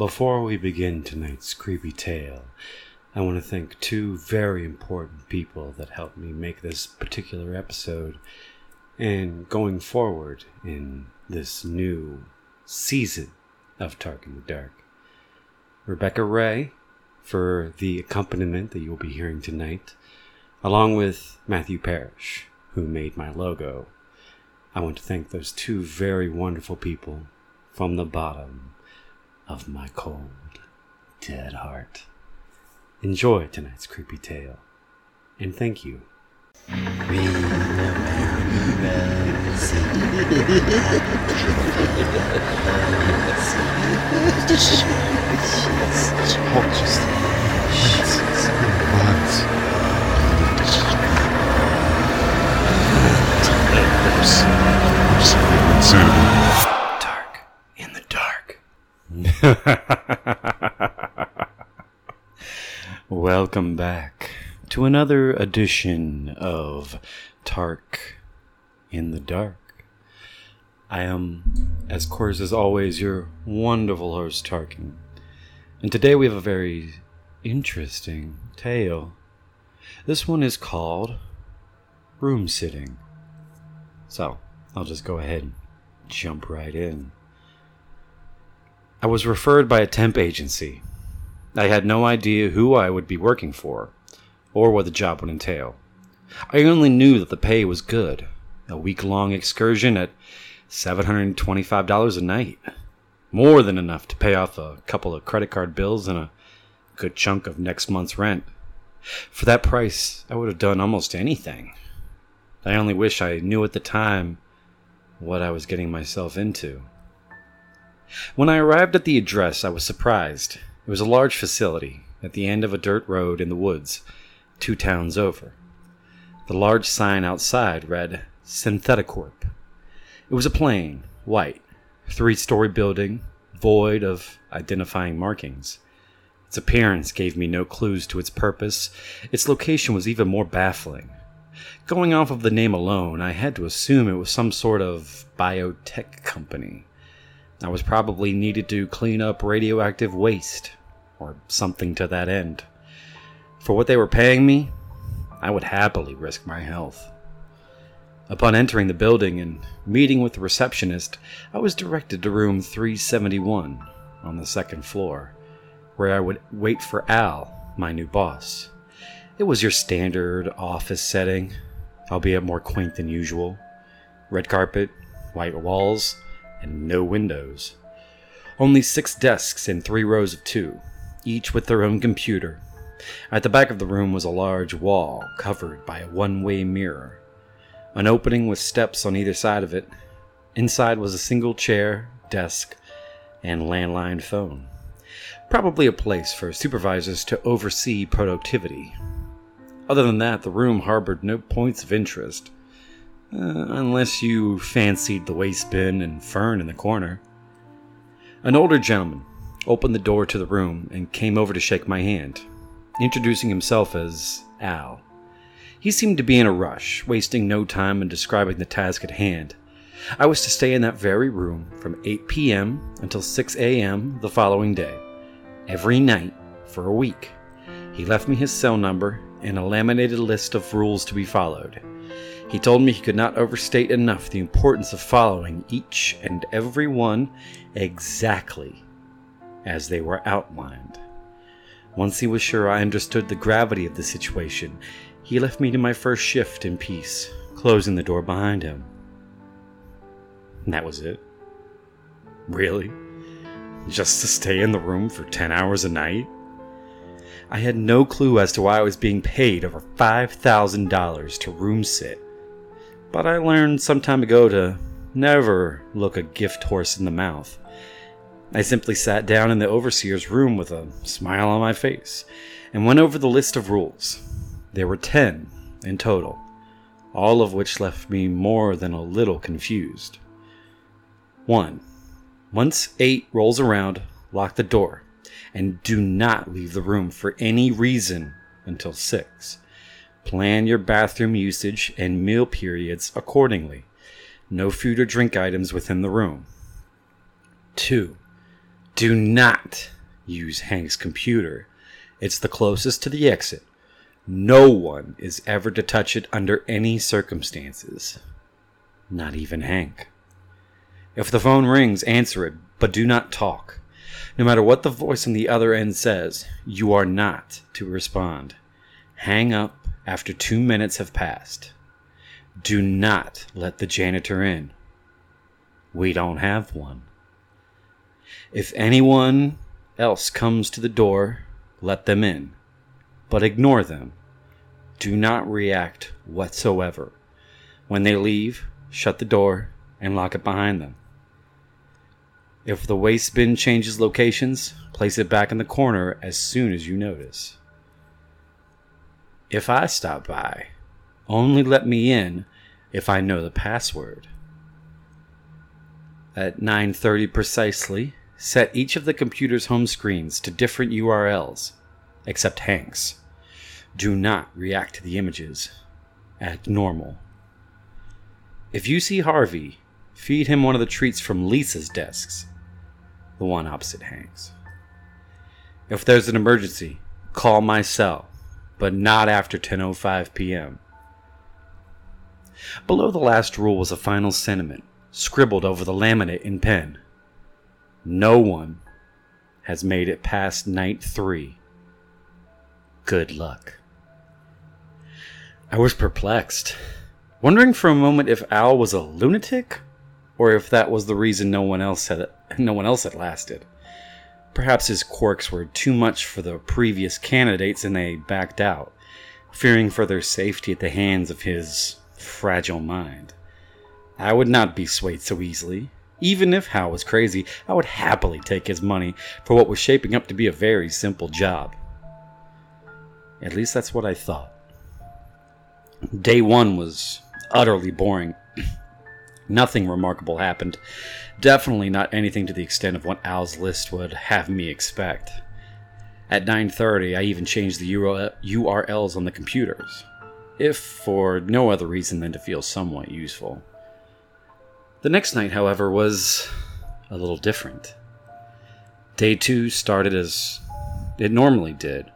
Before we begin tonight's creepy tale, I want to thank two very important people that helped me make this particular episode and going forward in this new season of Tark in the Dark. Rebecca Ray for the accompaniment that you'll be hearing tonight, along with Matthew Parrish, who made my logo. I want to thank those two very wonderful people from the bottom of my cold, dead heart. Enjoy tonight's creepy tale, and thank you. Welcome back to another edition of Tark in the Dark. I am, as course as always, your wonderful host Tarkin. And today we have a very interesting tale. This one is called Room Sitting. So, I'll just go ahead and jump right in. I was referred by a temp agency. I had no idea who I would be working for, or what the job would entail. I only knew that the pay was good a week long excursion at $725 a night. More than enough to pay off a couple of credit card bills and a good chunk of next month's rent. For that price, I would have done almost anything. I only wish I knew at the time what I was getting myself into. When I arrived at the address, I was surprised. It was a large facility at the end of a dirt road in the woods, two towns over. The large sign outside read Syntheticorp. It was a plain, white, three story building, void of identifying markings. Its appearance gave me no clues to its purpose. Its location was even more baffling. Going off of the name alone, I had to assume it was some sort of biotech company. I was probably needed to clean up radioactive waste, or something to that end. For what they were paying me, I would happily risk my health. Upon entering the building and meeting with the receptionist, I was directed to room 371 on the second floor, where I would wait for Al, my new boss. It was your standard office setting, albeit more quaint than usual. Red carpet, white walls, and no windows. Only six desks in three rows of two, each with their own computer. At the back of the room was a large wall covered by a one way mirror, an opening with steps on either side of it. Inside was a single chair, desk, and landline phone. Probably a place for supervisors to oversee productivity. Other than that, the room harbored no points of interest, uh, unless you fancied the waste bin and fern in the corner. An older gentleman opened the door to the room and came over to shake my hand, introducing himself as Al. He seemed to be in a rush, wasting no time in describing the task at hand. I was to stay in that very room from 8 p.m. until 6 a.m. the following day, every night for a week. He left me his cell number and a laminated list of rules to be followed. He told me he could not overstate enough the importance of following each and every one exactly as they were outlined. Once he was sure I understood the gravity of the situation, he left me to my first shift in peace, closing the door behind him. And that was it. Really? Just to stay in the room for 10 hours a night? I had no clue as to why I was being paid over $5,000 to room sit. But I learned some time ago to never look a gift horse in the mouth. I simply sat down in the overseer's room with a smile on my face and went over the list of rules. There were ten in total, all of which left me more than a little confused. 1. Once 8 rolls around, lock the door, and do not leave the room for any reason until 6. Plan your bathroom usage and meal periods accordingly. No food or drink items within the room. 2. Do not use Hank's computer. It's the closest to the exit. No one is ever to touch it under any circumstances. Not even Hank. If the phone rings, answer it, but do not talk. No matter what the voice on the other end says, you are not to respond. Hang up after two minutes have passed. Do not let the janitor in. We don't have one. If anyone else comes to the door, let them in, but ignore them. Do not react whatsoever. When they leave, shut the door and lock it behind them. If the waste bin changes locations, place it back in the corner as soon as you notice. If I stop by, only let me in if I know the password. At 9:30 precisely, set each of the computer's home screens to different URLs, except Hank's. Do not react to the images. Act normal. If you see Harvey, feed him one of the treats from Lisa's desks, the one opposite Hank's. If there's an emergency, call my cell, but not after 10:05 p.m. Below the last rule was a final sentiment, scribbled over the laminate in pen. No one has made it past night three. Good luck. I was perplexed, wondering for a moment if Al was a lunatic, or if that was the reason no one else had no one else had lasted. Perhaps his quirks were too much for the previous candidates and they backed out, fearing for their safety at the hands of his fragile mind. I would not be swayed so easily. Even if Al was crazy, I would happily take his money for what was shaping up to be a very simple job. At least that's what I thought. Day one was utterly boring. Nothing remarkable happened. Definitely not anything to the extent of what Al's list would have me expect. At 9:30, I even changed the URLs on the computers, if for no other reason than to feel somewhat useful. The next night, however, was a little different. Day 2 started as it normally did.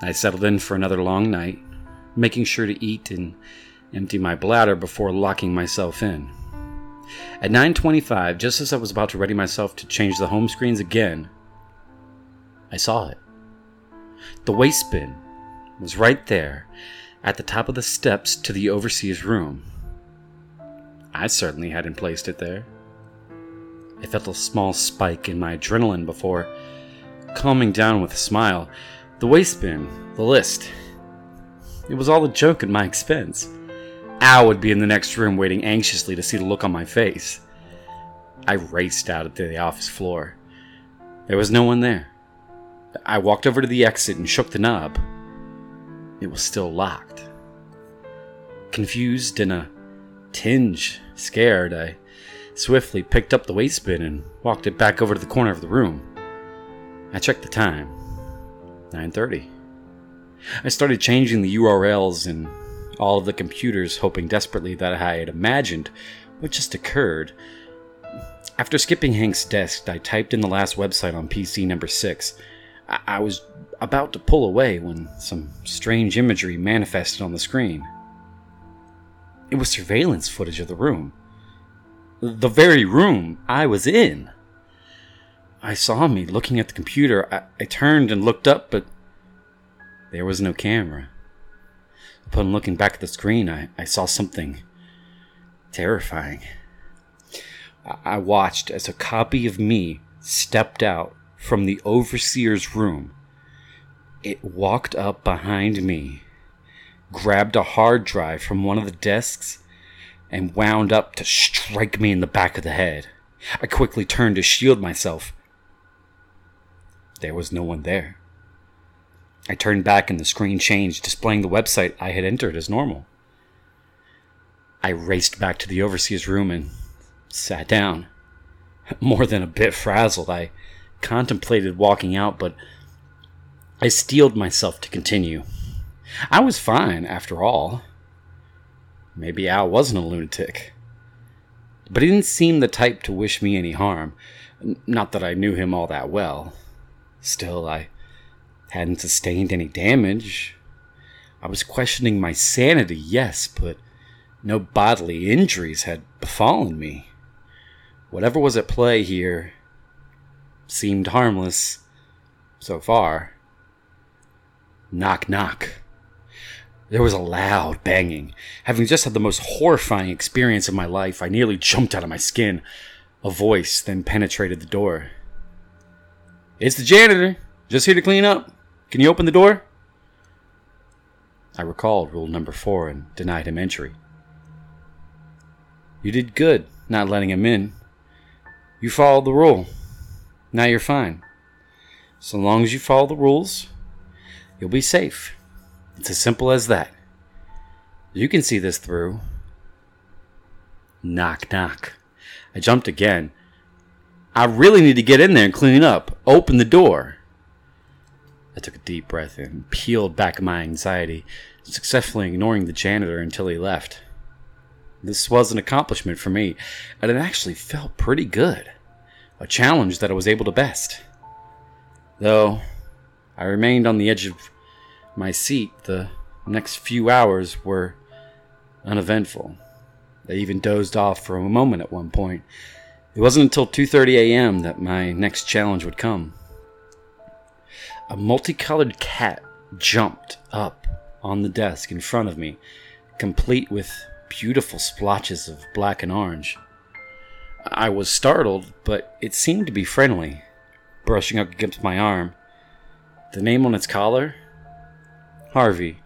I settled in for another long night, making sure to eat and empty my bladder before locking myself in. At 9:25, just as I was about to ready myself to change the home screens again, I saw it. The waste bin was right there at the top of the steps to the overseer's room. I certainly hadn't placed it there. I felt a small spike in my adrenaline before calming down with a smile. The waste bin, the list. It was all a joke at my expense. Al would be in the next room waiting anxiously to see the look on my face. I raced out to the office floor. There was no one there. I walked over to the exit and shook the knob. It was still locked. Confused and a tinge scared, I swiftly picked up the waste bin and walked it back over to the corner of the room. I checked the time. 9:30. I started changing the URLs and all of the computers, hoping desperately that I had imagined what just occurred. After skipping Hank's desk, I typed in the last website on PC number 6. I, I was about to pull away when some strange imagery manifested on the screen. It was surveillance footage of the room. The very room I was in. I saw me looking at the computer. I, I turned and looked up, but there was no camera. Upon looking back at the screen, I, I saw something terrifying. I watched as a copy of me stepped out from the overseer's room. It walked up behind me, grabbed a hard drive from one of the desks, and wound up to strike me in the back of the head. I quickly turned to shield myself. There was no one there. I turned back and the screen changed, displaying the website I had entered as normal. I raced back to the overseer's room and sat down. More than a bit frazzled, I contemplated walking out, but I steeled myself to continue. I was fine, after all. Maybe Al wasn't a lunatic. But he didn't seem the type to wish me any harm. Not that I knew him all that well. Still, I hadn't sustained any damage. I was questioning my sanity, yes, but no bodily injuries had befallen me. Whatever was at play here seemed harmless so far. Knock, knock. There was a loud banging. Having just had the most horrifying experience of my life, I nearly jumped out of my skin. A voice then penetrated the door. It's the janitor. Just here to clean up. Can you open the door? I recalled rule number four and denied him entry. You did good not letting him in. You followed the rule. Now you're fine. So long as you follow the rules, you'll be safe. It's as simple as that. You can see this through. Knock, knock. I jumped again. I really need to get in there and clean up. Open the door. I took a deep breath and peeled back my anxiety, successfully ignoring the janitor until he left. This was an accomplishment for me, and it actually felt pretty good. A challenge that I was able to best. Though I remained on the edge of my seat, the next few hours were uneventful. I even dozed off for a moment at one point. It wasn't until 2:30 a.m. that my next challenge would come. A multicolored cat jumped up on the desk in front of me, complete with beautiful splotches of black and orange. I was startled, but it seemed to be friendly, brushing up against my arm. The name on its collar? Harvey.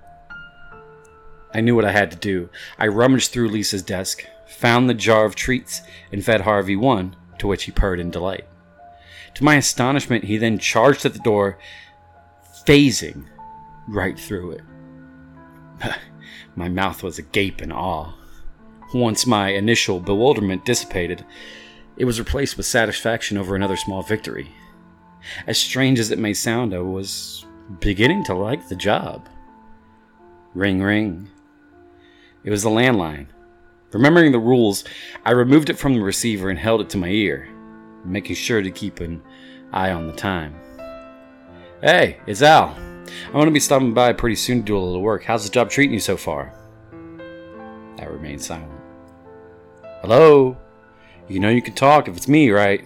I knew what I had to do. I rummaged through Lisa's desk, found the jar of treats, and fed Harvey one, to which he purred in delight. To my astonishment, he then charged at the door, phasing right through it. my mouth was agape in awe. Once my initial bewilderment dissipated, it was replaced with satisfaction over another small victory. As strange as it may sound, I was beginning to like the job. Ring, ring. It was the landline. Remembering the rules, I removed it from the receiver and held it to my ear, making sure to keep an eye on the time. Hey, it's Al. I'm going to be stopping by pretty soon to do a little work. How's the job treating you so far? I remained silent. Hello? You know you can talk if it's me, right?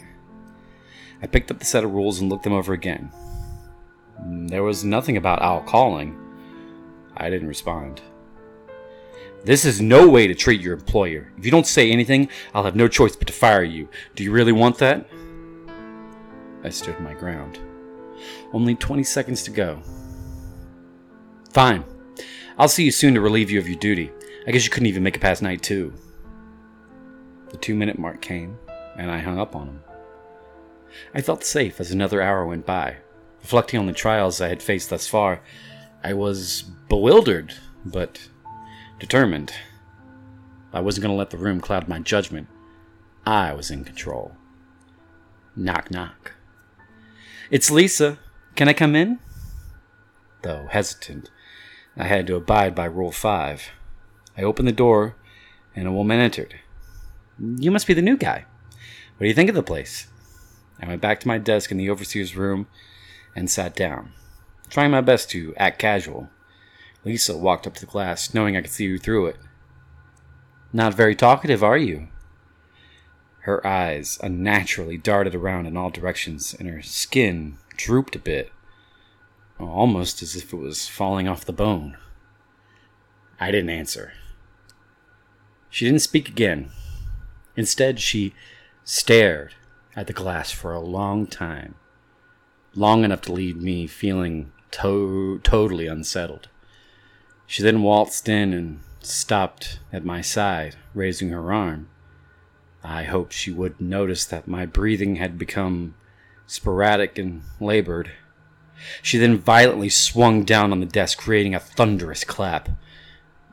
I picked up the set of rules and looked them over again. Mm, there was nothing about Al calling. I didn't respond. This is no way to treat your employer. If you don't say anything, I'll have no choice but to fire you. Do you really want that? I stood my ground. Only 20 seconds to go. Fine. I'll see you soon to relieve you of your duty. I guess you couldn't even make it past night two. The two minute mark came, and I hung up on him. I felt safe as another hour went by. Reflecting on the trials I had faced thus far, I was bewildered, but determined. I wasn't going to let the room cloud my judgment. I was in control. Knock, knock. It's Lisa. Can I come in? Though hesitant, I had to abide by Rule 5. I opened the door, and a woman entered. You must be the new guy. What do you think of the place? I went back to my desk in the overseer's room and sat down, trying my best to act casual. Lisa walked up to the glass, knowing I could see through it. Not very talkative, are you? Her eyes unnaturally darted around in all directions, and her skin drooped a bit, almost as if it was falling off the bone. I didn't answer. She didn't speak again. Instead, she stared at the glass for a long time, long enough to leave me feeling to- totally unsettled. She then waltzed in and stopped at my side, raising her arm. I hoped she would notice that my breathing had become sporadic and labored. She then violently swung down on the desk, creating a thunderous clap.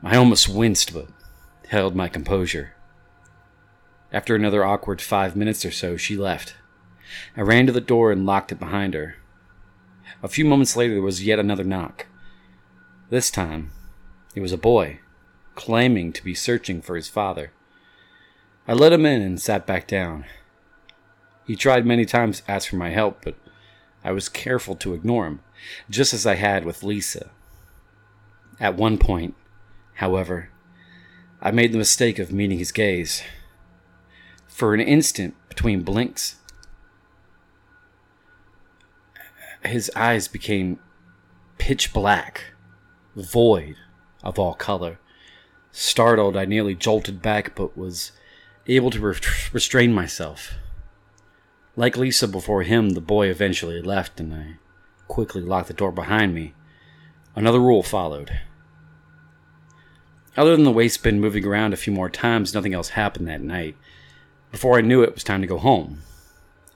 I almost winced, but held my composure. After another awkward five minutes or so, she left. I ran to the door and locked it behind her. A few moments later, there was yet another knock. This time, it was a boy, claiming to be searching for his father. I let him in and sat back down. He tried many times to ask for my help, but I was careful to ignore him, just as I had with Lisa. At one point, however, I made the mistake of meeting his gaze. For an instant, between blinks, his eyes became pitch black, void of all color. Startled, I nearly jolted back, but was able to re- restrain myself. Like Lisa before him, the boy eventually left, and I quickly locked the door behind me. Another rule followed. Other than the waste bin moving around a few more times, nothing else happened that night. Before I knew it, it was time to go home.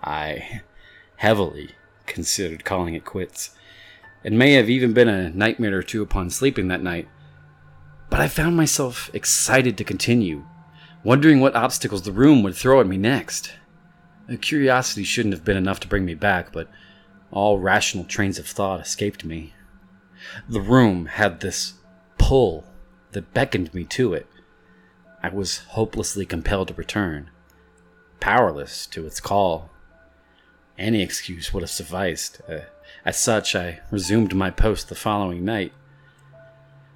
I heavily considered calling it quits. It may have even been a nightmare or two upon sleeping that night, but I found myself excited to continue, wondering what obstacles the room would throw at me next. Curiosity shouldn't have been enough to bring me back, but all rational trains of thought escaped me. The room had this pull that beckoned me to it. I was hopelessly compelled to return, powerless to its call. Any excuse would have sufficed. Uh, as such, I resumed my post the following night.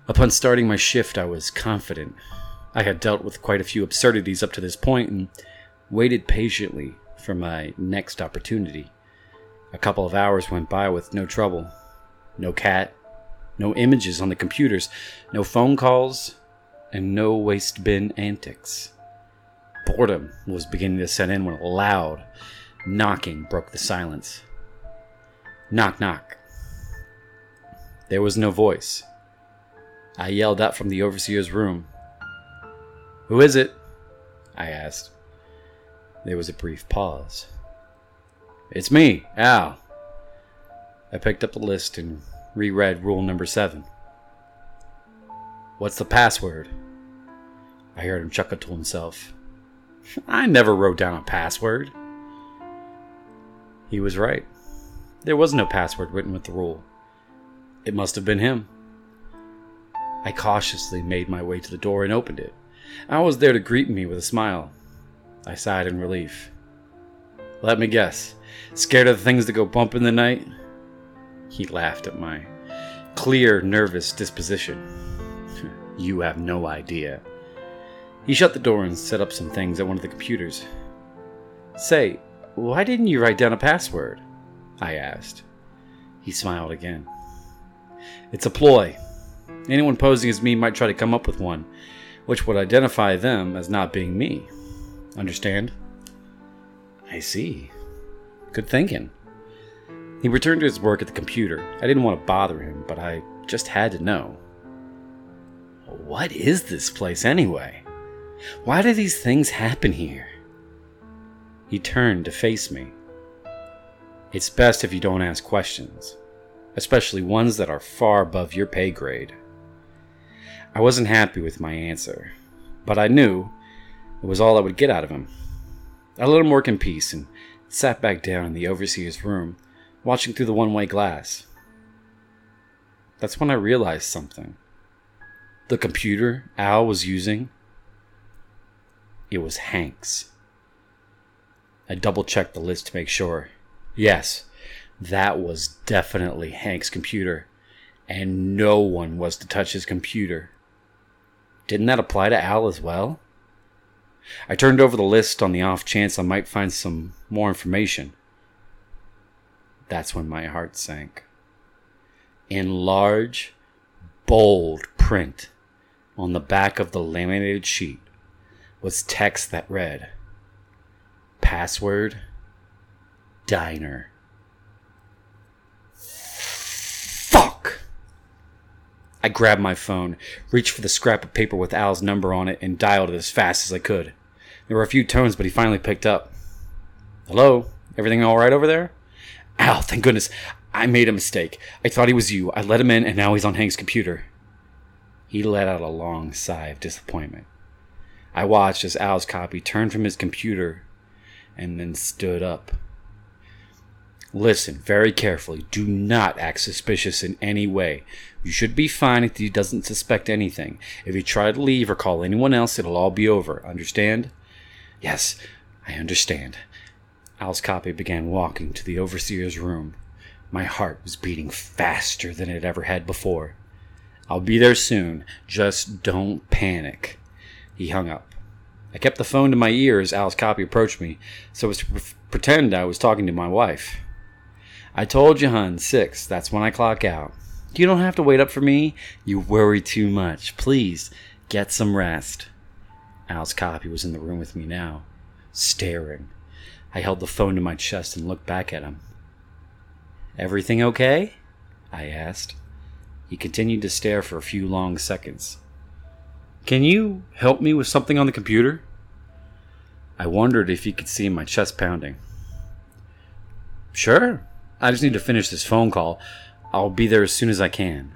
Upon starting my shift, I was confident. I had dealt with quite a few absurdities up to this point and waited patiently for my next opportunity. A couple of hours went by with no trouble. No cat, no images on the computers, no phone calls, and no waste bin antics. Boredom was beginning to set in when loud knocking broke the silence. Knock, knock. There was no voice. I yelled out from the overseer's room. Who is it? I asked. There was a brief pause. It's me, Al. I picked up the list and reread rule number seven. What's the password? I heard him chuckle to himself. I never wrote down a password. He was right. There was no password written with the rule. It must have been him. I cautiously made my way to the door and opened it. Al was there to greet me with a smile. I sighed in relief. Let me guess. Scared of the things that go bump in the night? He laughed at my clear, nervous disposition. you have no idea. He shut the door and set up some things at one of the computers. Say, why didn't you write down a password? I asked. He smiled again. It's a ploy. Anyone posing as me might try to come up with one, which would identify them as not being me. Understand? I see. Good thinking. He returned to his work at the computer. I didn't want to bother him, but I just had to know. What is this place anyway? Why do these things happen here? He turned to face me. It's best if you don't ask questions, especially ones that are far above your pay grade. I wasn't happy with my answer, but I knew it was all I would get out of him. I let him work in peace and sat back down in the overseer's room, watching through the one way glass. That's when I realized something. The computer Al was using, it was Hank's. I double checked the list to make sure. Yes, that was definitely Hank's computer, and no one was to touch his computer. Didn't that apply to Al as well? I turned over the list on the off chance I might find some more information. That's when my heart sank. In large, bold print on the back of the laminated sheet was text that read Password Diner. Fuck! I grabbed my phone, reached for the scrap of paper with Al's number on it, and dialed it as fast as I could. There were a few tones, but he finally picked up. Hello? Everything all right over there? Al, thank goodness. I made a mistake. I thought he was you. I let him in, and now he's on Hank's computer. He let out a long sigh of disappointment. I watched as Al's copy turned from his computer and then stood up. Listen very carefully. Do not act suspicious in any way. You should be fine if he doesn't suspect anything. If you try to leave or call anyone else, it'll all be over. Understand? Yes, I understand. Al's copy began walking to the overseer's room. My heart was beating faster than it ever had before. I'll be there soon. Just don't panic. He hung up. I kept the phone to my ear as Al's copy approached me, so as to pre- pretend I was talking to my wife. I told you, hun, six. That's when I clock out. You don't have to wait up for me. You worry too much. Please, get some rest. Al's copy was in the room with me now, staring. I held the phone to my chest and looked back at him. Everything okay? I asked. He continued to stare for a few long seconds. Can you help me with something on the computer? I wondered if he could see my chest pounding. Sure. I just need to finish this phone call. I'll be there as soon as I can.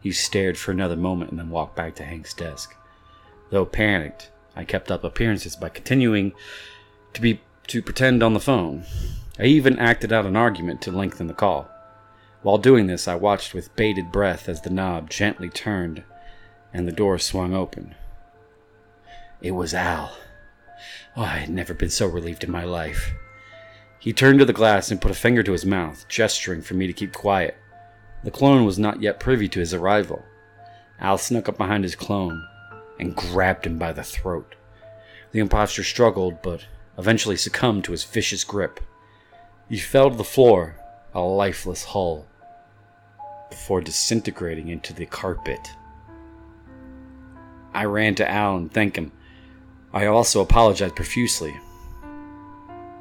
He stared for another moment and then walked back to Hank's desk. Though panicked, I kept up appearances by continuing to be to pretend on the phone. I even acted out an argument to lengthen the call. While doing this, I watched with bated breath as the knob gently turned and the door swung open. It was Al. Oh, I had never been so relieved in my life. He turned to the glass and put a finger to his mouth, gesturing for me to keep quiet. The clone was not yet privy to his arrival. Al snuck up behind his clone and grabbed him by the throat. The impostor struggled, but eventually succumbed to his vicious grip. He fell to the floor, a lifeless hull, before disintegrating into the carpet. I ran to Al and him. I also apologized profusely.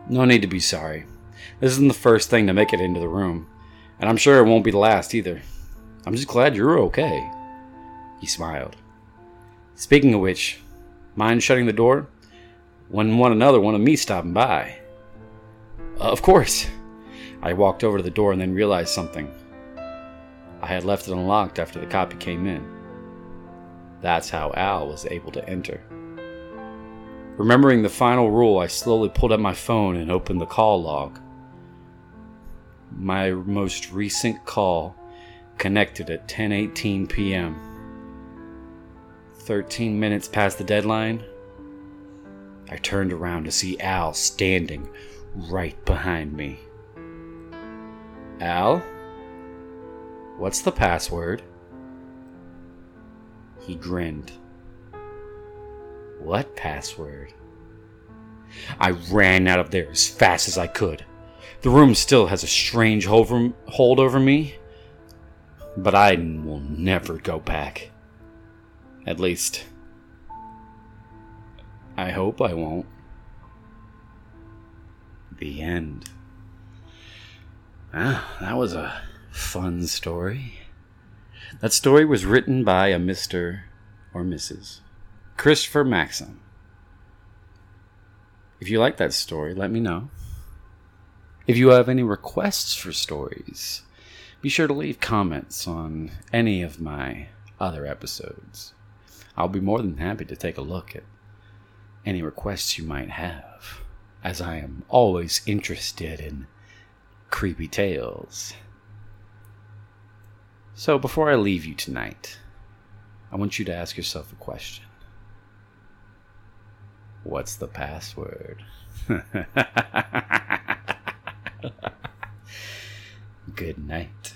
No need to be sorry. This isn't the first thing to make it into the room, and I'm sure it won't be the last either. I'm just glad you're okay. He smiled. Speaking of which, mind shutting the door? Wouldn't want another one of me stopping by. Uh, of course. I walked over to the door and then realized something. I had left it unlocked after the copy came in. That's how Al was able to enter. Remembering the final rule, I slowly pulled up my phone and opened the call log. My most recent call connected at 10:18 p.m. 13 minutes past the deadline, I turned around to see Al standing right behind me. Al? What's the password? He grinned. What password? I ran out of there as fast as I could. The room still has a strange hold over me, but I will never go back. At least, I hope I won't. The end. Ah, that was a fun story. That story was written by a Mr. or Mrs. Christopher Maxim. If you like that story, let me know. If you have any requests for stories, be sure to leave comments on any of my other episodes. I'll be more than happy to take a look at any requests you might have, as I am always interested in creepy tales. So, before I leave you tonight, I want you to ask yourself a question What's the password? Good night.